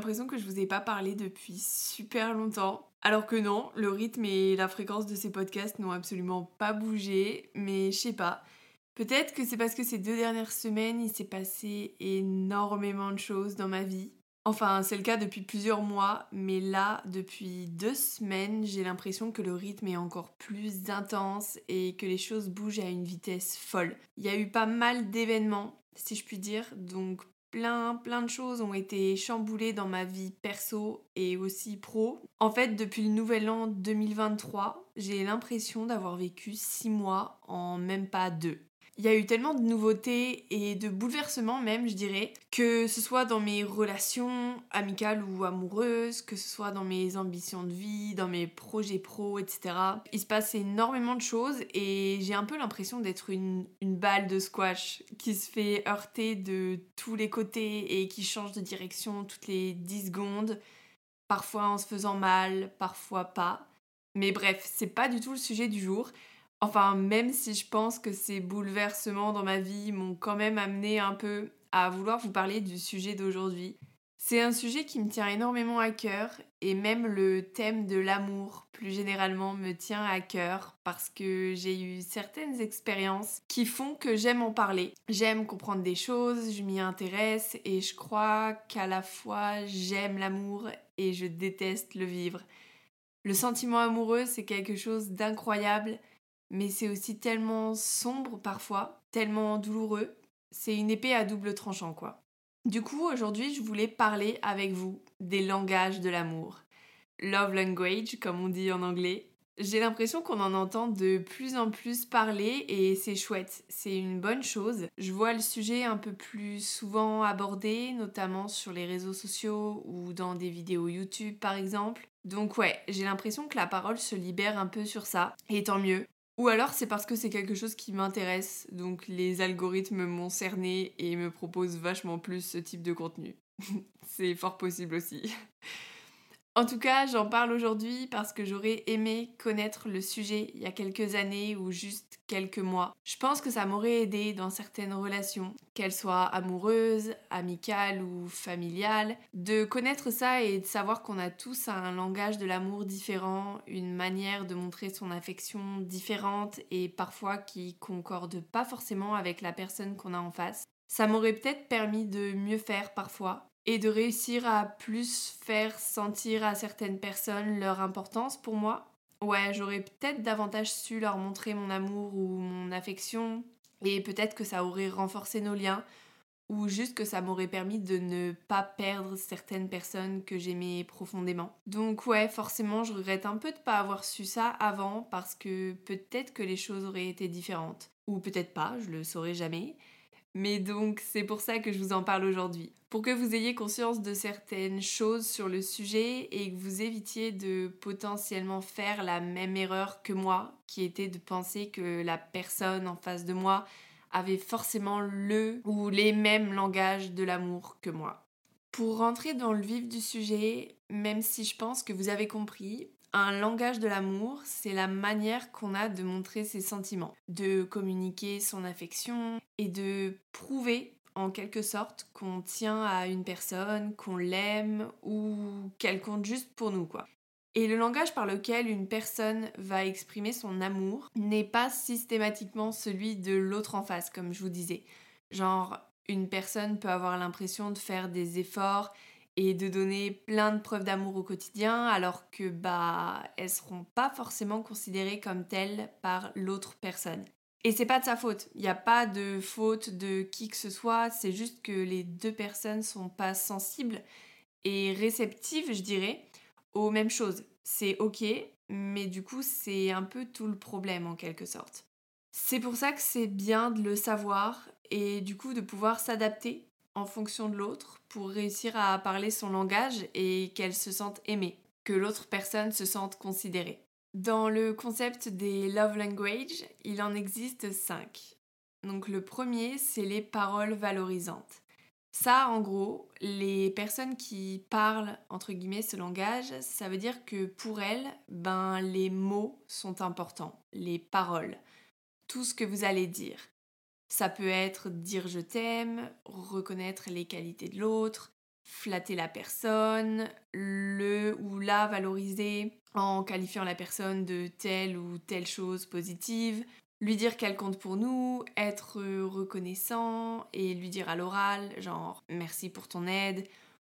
que je vous ai pas parlé depuis super longtemps. Alors que non, le rythme et la fréquence de ces podcasts n'ont absolument pas bougé, mais je sais pas. Peut-être que c'est parce que ces deux dernières semaines, il s'est passé énormément de choses dans ma vie. Enfin, c'est le cas depuis plusieurs mois, mais là, depuis deux semaines, j'ai l'impression que le rythme est encore plus intense et que les choses bougent à une vitesse folle. Il y a eu pas mal d'événements, si je puis dire, donc plein plein de choses ont été chamboulées dans ma vie perso et aussi pro. En fait, depuis le nouvel an 2023, j'ai l'impression d'avoir vécu six mois en même pas deux. Il y a eu tellement de nouveautés et de bouleversements même, je dirais, que ce soit dans mes relations amicales ou amoureuses, que ce soit dans mes ambitions de vie, dans mes projets pro, etc. Il se passe énormément de choses et j'ai un peu l'impression d'être une, balle de squash qui se fait heurter de tous les côtés et qui change de direction toutes les 10 secondes, parfois en se faisant mal, parfois pas. Mais bref, c'est pas du tout le sujet du jour. Enfin, même si je pense que ces bouleversements dans ma vie m'ont quand même amené un peu à vouloir vous parler du sujet d'aujourd'hui. C'est un sujet qui me tient énormément à cœur et même le thème de l'amour plus généralement me tient à cœur parce que j'ai eu certaines expériences qui font que j'aime en parler. J'aime comprendre des choses, je m'y intéresse et je crois qu'à la fois j'aime l'amour et je déteste le vivre. Le sentiment amoureux, c'est quelque chose d'incroyable mais c'est aussi tellement sombre parfois, tellement douloureux. C'est une épée à double tranchant, quoi. Du coup, aujourd'hui, je voulais parler avec vous des langages de l'amour. Love language, comme on dit en anglais. J'ai l'impression qu'on en entend de plus en plus parler et c'est chouette, c'est une bonne chose. Je vois le sujet un peu plus souvent abordé, notamment sur les réseaux sociaux ou dans des vidéos YouTube par exemple. Donc ouais, j'ai l'impression que la parole se libère un peu sur ça, et tant mieux. Ou alors c'est parce que c'est quelque chose qui m'intéresse, donc les algorithmes m'ont cerné et me proposent vachement plus ce type de contenu. c'est fort possible aussi. En tout cas, j'en parle aujourd'hui parce que j'aurais aimé connaître le sujet il y a quelques années ou juste quelques mois. Je pense que ça m'aurait aidé dans certaines relations, qu'elles soient amoureuses, amicales ou familiales, de connaître ça et de savoir qu'on a tous un langage de l'amour différent, une manière de montrer son affection différente et parfois qui concorde pas forcément avec la personne qu'on a en face. Ça m'aurait peut-être permis de mieux faire parfois, et de réussir à plus faire sentir à certaines personnes leur importance pour moi. Ouais, j'aurais peut-être davantage su leur montrer mon amour ou mon affection et peut-être que ça aurait renforcé nos liens ou juste que ça m'aurait permis de ne pas perdre certaines personnes que j'aimais profondément. Donc ouais, forcément, je regrette un peu de pas avoir su ça avant parce que peut-être que les choses auraient été différentes ou peut-être pas, je le saurais jamais. Mais donc c'est pour ça que je vous en parle aujourd'hui. Pour que vous ayez conscience de certaines choses sur le sujet et que vous évitiez de potentiellement faire la même erreur que moi, qui était de penser que la personne en face de moi avait forcément le ou les mêmes langages de l'amour que moi. Pour rentrer dans le vif du sujet, même si je pense que vous avez compris, un langage de l'amour, c'est la manière qu'on a de montrer ses sentiments, de communiquer son affection et de prouver en quelque sorte qu'on tient à une personne, qu'on l'aime ou qu'elle compte juste pour nous quoi. Et le langage par lequel une personne va exprimer son amour n'est pas systématiquement celui de l'autre en face, comme je vous disais. Genre, une personne peut avoir l'impression de faire des efforts et de donner plein de preuves d'amour au quotidien alors que bah elles seront pas forcément considérées comme telles par l'autre personne. Et c'est pas de sa faute, il n'y a pas de faute de qui que ce soit, c'est juste que les deux personnes sont pas sensibles et réceptives, je dirais, aux mêmes choses. C'est ok, mais du coup c'est un peu tout le problème en quelque sorte. C'est pour ça que c'est bien de le savoir et du coup de pouvoir s'adapter en fonction de l'autre pour réussir à parler son langage et qu'elle se sente aimée, que l'autre personne se sente considérée. Dans le concept des love language, il en existe cinq. Donc le premier, c'est les paroles valorisantes. Ça, en gros, les personnes qui parlent, entre guillemets, ce langage, ça veut dire que pour elles, ben, les mots sont importants, les paroles, tout ce que vous allez dire. Ça peut être dire je t'aime, reconnaître les qualités de l'autre, flatter la personne, le ou la valoriser en qualifiant la personne de telle ou telle chose positive, lui dire qu'elle compte pour nous, être reconnaissant et lui dire à l'oral genre merci pour ton aide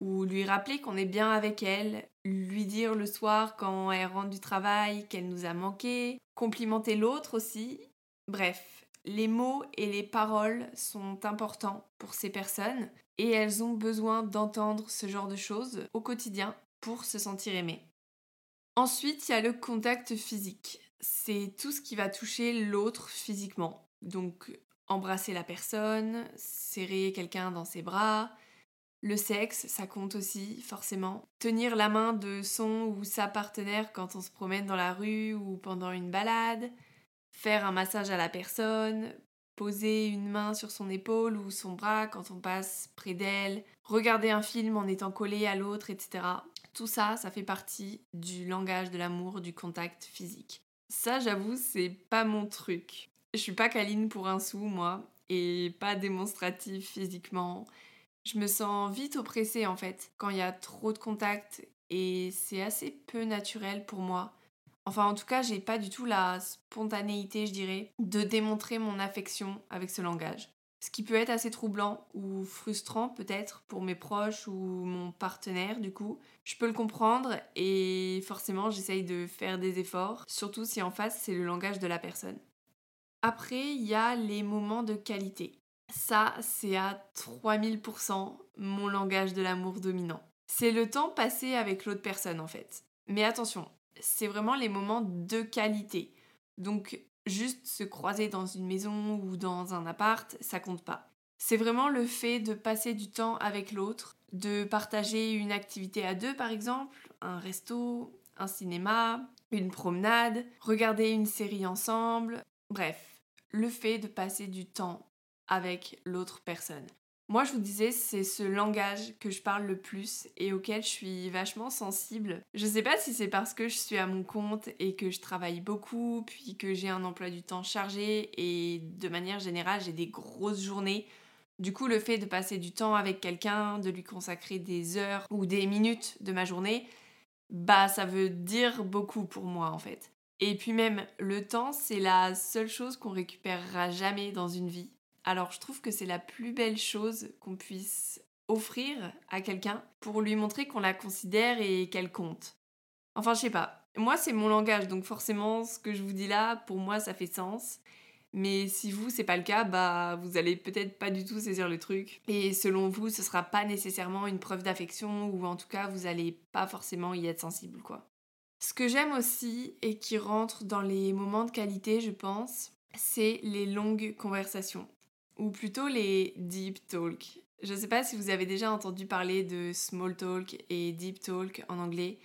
ou lui rappeler qu'on est bien avec elle, lui dire le soir quand elle rentre du travail qu'elle nous a manqué, complimenter l'autre aussi. Bref, les mots et les paroles sont importants pour ces personnes et elles ont besoin d'entendre ce genre de choses au quotidien pour se sentir aimées. Ensuite, il y a le contact physique. C'est tout ce qui va toucher l'autre physiquement. Donc, embrasser la personne, serrer quelqu'un dans ses bras, le sexe, ça compte aussi, forcément. Tenir la main de son ou sa partenaire quand on se promène dans la rue ou pendant une balade. Faire un massage à la personne. Poser une main sur son épaule ou son bras quand on passe près d'elle. Regarder un film en étant collé à l'autre, etc. Tout ça, ça fait partie du langage de l'amour, du contact physique. Ça, j'avoue, c'est pas mon truc. Je suis pas câline pour un sou, moi, et pas démonstrative physiquement je me sens vite oppressée en fait quand il y a trop de contact et c'est assez peu naturel pour moi. Enfin, en tout cas, j'ai pas du tout la spontanéité, je dirais, de démontrer mon affection avec ce langage. Ce qui peut être assez troublant ou frustrant peut-être pour mes proches ou mon partenaire du coup. Je peux le comprendre et forcément j'essaye de faire des efforts, surtout si en face c'est le langage de la personne. Après, il y a les moments de qualité. Ça, c'est à 3000% mon langage de l'amour dominant. C'est le temps passé avec l'autre personne en fait. Mais attention, c'est vraiment les moments de qualité. Donc juste se croiser dans une maison ou dans un appart, ça compte pas. C'est vraiment le fait de passer du temps avec l'autre, de partager une activité à deux par exemple, un resto, un cinéma, une promenade, regarder une série ensemble, bref, le fait de passer du temps avec l'autre personne. Moi, je vous disais, c'est ce langage que je parle le plus et auquel je suis vachement sensible. Je sais pas si c'est parce que je suis à mon compte et que je travaille beaucoup, puis que j'ai un emploi du temps chargé et de manière générale, j'ai des grosses journées. Du coup, le fait de passer du temps avec quelqu'un, de lui consacrer des heures ou des minutes de ma journée, bah ça veut dire beaucoup pour moi en fait. Et puis même, le temps, c'est la seule chose qu'on récupérera jamais dans une vie. Alors je trouve que c'est la plus belle chose qu'on puisse offrir à quelqu'un pour lui montrer qu'on la considère et qu'elle compte. Enfin, je sais pas. Moi, c'est mon langage, donc forcément, ce que je vous dis là, pour moi, ça fait sens. Mais si vous, c'est pas le cas, bah, vous allez peut-être pas du tout saisir le truc. Et selon vous, ce sera pas nécessairement une preuve d'affection, ou en tout cas, vous allez pas forcément y être sensible, quoi. Ce que j'aime aussi, et qui rentre dans les moments de qualité, je pense, c'est les longues conversations ou plutôt les deep talk. Je ne sais pas si vous avez déjà entendu parler de small talk et deep talk en anglais,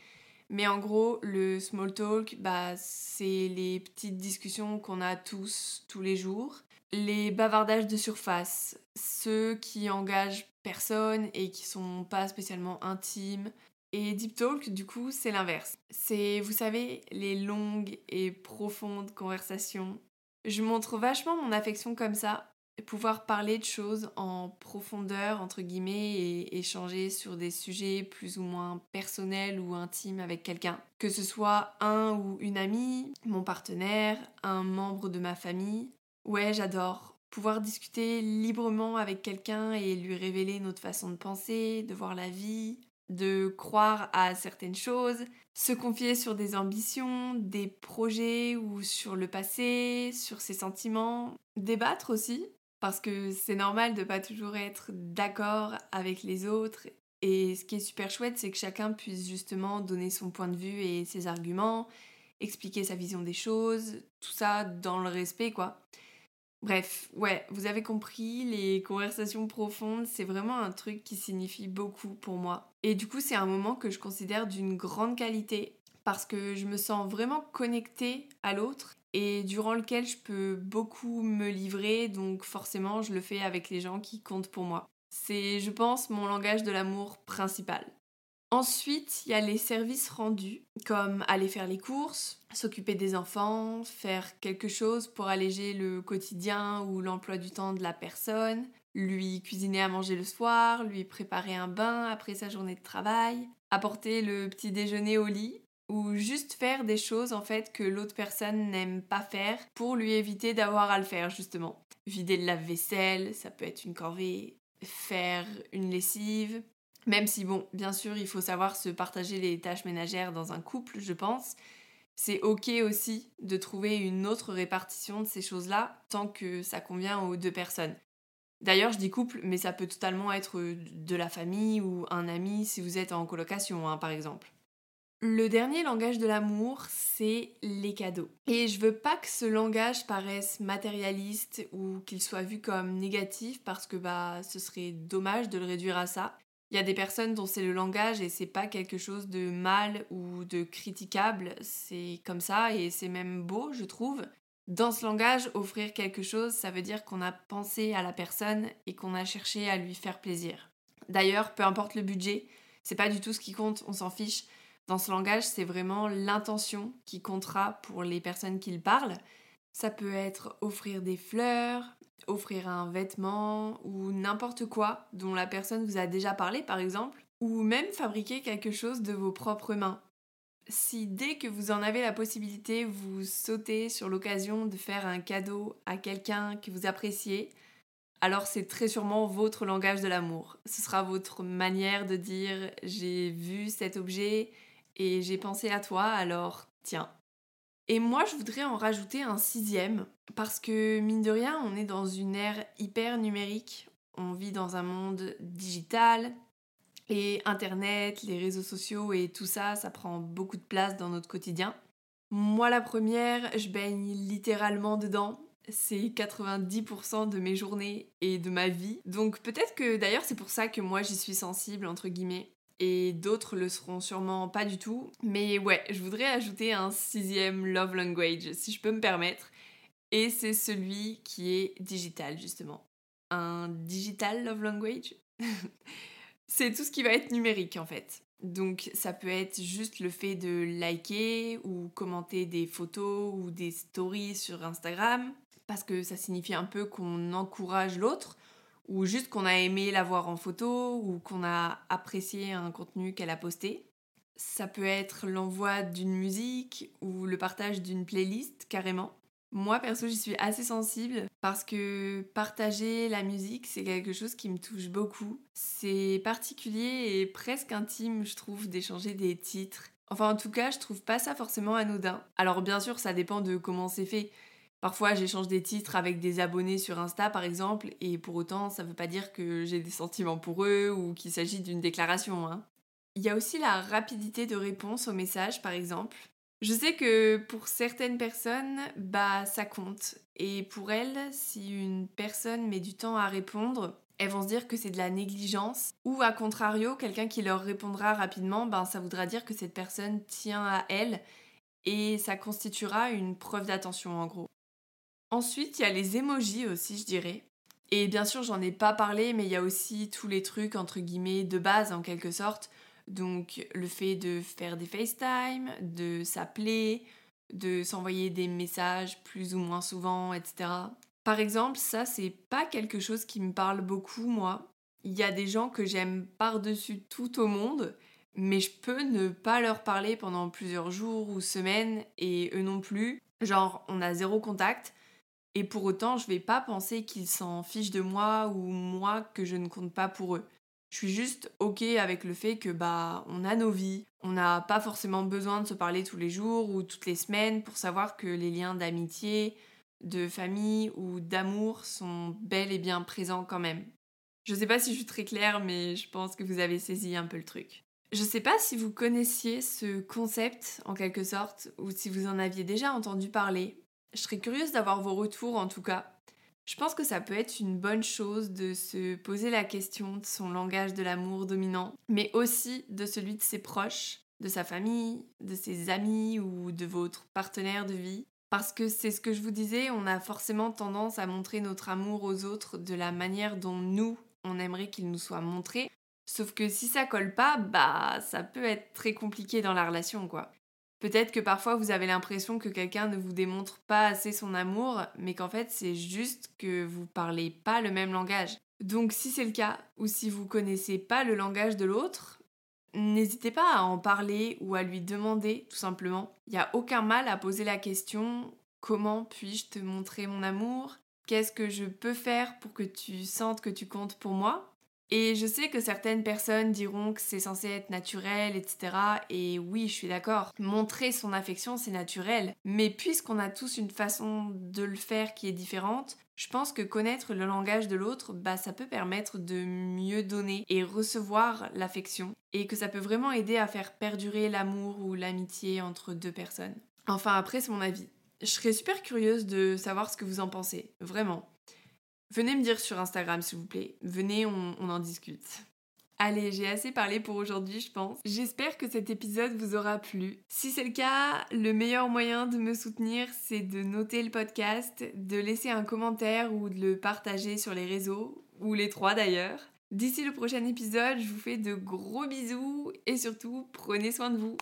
mais en gros, le small talk, bah, c'est les petites discussions qu'on a tous, tous les jours. Les bavardages de surface, ceux qui engagent personne et qui sont pas spécialement intimes. Et deep talk, du coup, c'est l'inverse. C'est, vous savez, les longues et profondes conversations. Je montre vachement mon affection comme ça pouvoir parler de choses en profondeur, entre guillemets, et échanger sur des sujets plus ou moins personnels ou intimes avec quelqu'un. Que ce soit un ou une amie, mon partenaire, un membre de ma famille. Ouais, j'adore. Pouvoir discuter librement avec quelqu'un et lui révéler notre façon de penser, de voir la vie, de croire à certaines choses, se confier sur des ambitions, des projets ou sur le passé, sur ses sentiments, débattre aussi, parce que c'est normal de pas toujours être d'accord avec les autres. Et ce qui est super chouette, c'est que chacun puisse justement donner son point de vue et ses arguments, expliquer sa vision des choses, tout ça dans le respect, quoi. Bref, ouais, vous avez compris, les conversations profondes, c'est vraiment un truc qui signifie beaucoup pour moi. Et du coup, c'est un moment que je considère d'une grande qualité parce que je me sens vraiment connectée à l'autre et durant lequel je peux beaucoup me livrer, donc forcément je le fais avec les gens qui comptent pour moi. C'est, je pense, mon langage de l'amour principal. Ensuite, il y a les services rendus, comme aller faire les courses, s'occuper des enfants, faire quelque chose pour alléger le quotidien ou l'emploi du temps de la personne, lui cuisiner à manger le soir, lui préparer un bain après sa journée de travail, apporter le petit déjeuner au lit, ou juste faire des choses en fait que l'autre personne n'aime pas faire pour lui éviter d'avoir à le faire justement. Vider le lave-vaisselle, ça peut être une corvée, faire une lessive, même si, bon, bien sûr, il faut savoir se partager les tâches ménagères dans un couple, je pense. C'est ok aussi de trouver une autre répartition de ces choses-là tant que ça convient aux deux personnes. D'ailleurs, je dis couple, mais ça peut totalement être de la famille ou un ami si vous êtes en colocation, hein, par exemple. Le dernier langage de l'amour, c'est les cadeaux. Et je veux pas que ce langage paraisse matérialiste ou qu'il soit vu comme négatif parce que bah ce serait dommage de le réduire à ça. Il y a des personnes dont c'est le langage et c'est pas quelque chose de mal ou de critiquable, c'est comme ça et c'est même beau, je trouve. Dans ce langage, offrir quelque chose, ça veut dire qu'on a pensé à la personne et qu'on a cherché à lui faire plaisir. D'ailleurs, peu importe le budget, c'est pas du tout ce qui compte, on s'en fiche. Dans ce langage, c'est vraiment l'intention qui comptera pour les personnes qui le parlent. Ça peut être offrir des fleurs, offrir un vêtement ou n'importe quoi dont la personne vous a déjà parlé par exemple, ou même fabriquer quelque chose de vos propres mains. Si dès que vous en avez la possibilité, vous sautez sur l'occasion de faire un cadeau à quelqu'un que vous appréciez, alors c'est très sûrement votre langage de l'amour. Ce sera votre manière de dire j'ai vu cet objet et j'ai pensé à toi, alors tiens, et moi, je voudrais en rajouter un sixième, parce que mine de rien, on est dans une ère hyper numérique. On vit dans un monde digital, et Internet, les réseaux sociaux et tout ça, ça prend beaucoup de place dans notre quotidien. Moi, la première, je baigne littéralement dedans. C'est 90% de mes journées et de ma vie. Donc peut-être que d'ailleurs c'est pour ça que moi j'y suis sensible, entre guillemets et d'autres le seront sûrement pas du tout. Mais ouais, je voudrais ajouter un sixième love language, si je peux me permettre. Et c'est celui qui est digital, justement. Un digital love language? C'est tout ce qui va être numérique, en fait. Donc ça peut être juste le fait de liker ou commenter des photos ou des stories sur Instagram, parce que ça signifie un peu qu'on encourage l'autre ou juste qu'on a aimé la voir en photo ou qu'on a apprécié un contenu qu'elle a posté. Ça peut être l'envoi d'une musique ou le partage d'une playlist carrément. Moi perso j'y suis assez sensible parce que partager la musique c'est quelque chose qui me touche beaucoup. C'est particulier et presque intime je trouve d'échanger des titres. Enfin en tout cas je trouve pas ça forcément anodin. Alors bien sûr ça dépend de comment c'est fait. Parfois, j'échange des titres avec des abonnés sur Insta, par exemple, et pour autant, ça ne veut pas dire que j'ai des sentiments pour eux ou qu'il s'agit d'une déclaration. Hein. Il y a aussi la rapidité de réponse aux messages, par exemple. Je sais que pour certaines personnes, bah ça compte. Et pour elles, si une personne met du temps à répondre, elles vont se dire que c'est de la négligence. Ou à contrario, quelqu'un qui leur répondra rapidement, ben ça voudra dire que cette personne tient à elle et ça constituera une preuve d'attention en gros. Ensuite, il y a les emojis aussi, je dirais. Et bien sûr, j'en ai pas parlé, mais il y a aussi tous les trucs entre guillemets de base en quelque sorte. Donc le fait de faire des FaceTime, de s'appeler, de s'envoyer des messages plus ou moins souvent, etc. Par exemple, ça c'est pas quelque chose qui me parle beaucoup moi. Il y a des gens que j'aime par-dessus tout au monde, mais je peux ne pas leur parler pendant plusieurs jours ou semaines et eux non plus. Genre on a zéro contact, et pour autant, je vais pas penser qu'ils s'en fichent de moi ou moi que je ne compte pas pour eux. Je suis juste ok avec le fait que bah on a nos vies, on n'a pas forcément besoin de se parler tous les jours ou toutes les semaines pour savoir que les liens d'amitié, de famille ou d'amour sont bel et bien présents quand même. Je sais pas si je suis très claire, mais je pense que vous avez saisi un peu le truc. Je sais pas si vous connaissiez ce concept en quelque sorte ou si vous en aviez déjà entendu parler, je serais curieuse d'avoir vos retours en tout cas. Je pense que ça peut être une bonne chose de se poser la question de son langage de l'amour dominant, mais aussi de celui de ses proches, de sa famille, de ses amis ou de votre partenaire de vie. Parce que c'est ce que je vous disais, on a forcément tendance à montrer notre amour aux autres de la manière dont nous, on aimerait qu'il nous soit montré, Sauf que si ça colle pas, bah ça peut être très compliqué dans la relation quoi. Peut-être que parfois vous avez l'impression que quelqu'un ne vous démontre pas assez son amour, mais qu'en fait c'est juste que vous parlez pas le même langage. Donc si c'est le cas, ou si vous connaissez pas le langage de l'autre, n'hésitez pas à en parler ou à lui demander tout simplement. Il n'y a aucun mal à poser la question comment puis-je te montrer mon amour? Qu'est-ce que je peux faire pour que tu sentes que tu comptes pour moi? Et je sais que certaines personnes diront que c'est censé être naturel, etc. Et oui, je suis d'accord. Montrer son affection, c'est naturel. Mais puisqu'on a tous une façon de le faire qui est différente, je pense que connaître le langage de l'autre, bah, ça peut permettre de mieux donner et recevoir l'affection et que ça peut vraiment aider à faire perdurer l'amour ou l'amitié entre deux personnes. Enfin, après, c'est mon avis. Je serais super curieuse de savoir ce que vous en pensez, vraiment. Venez me dire sur Instagram s'il vous plaît. Venez, on, en discute. Allez, j'ai assez parlé pour aujourd'hui, je pense. J'espère que cet épisode vous aura plu. Si c'est le cas, le meilleur moyen de me soutenir, c'est de noter le podcast, de laisser un commentaire ou de le partager sur les réseaux, ou les trois d'ailleurs. D'ici le prochain épisode, je vous fais de gros bisous et surtout, prenez soin de vous.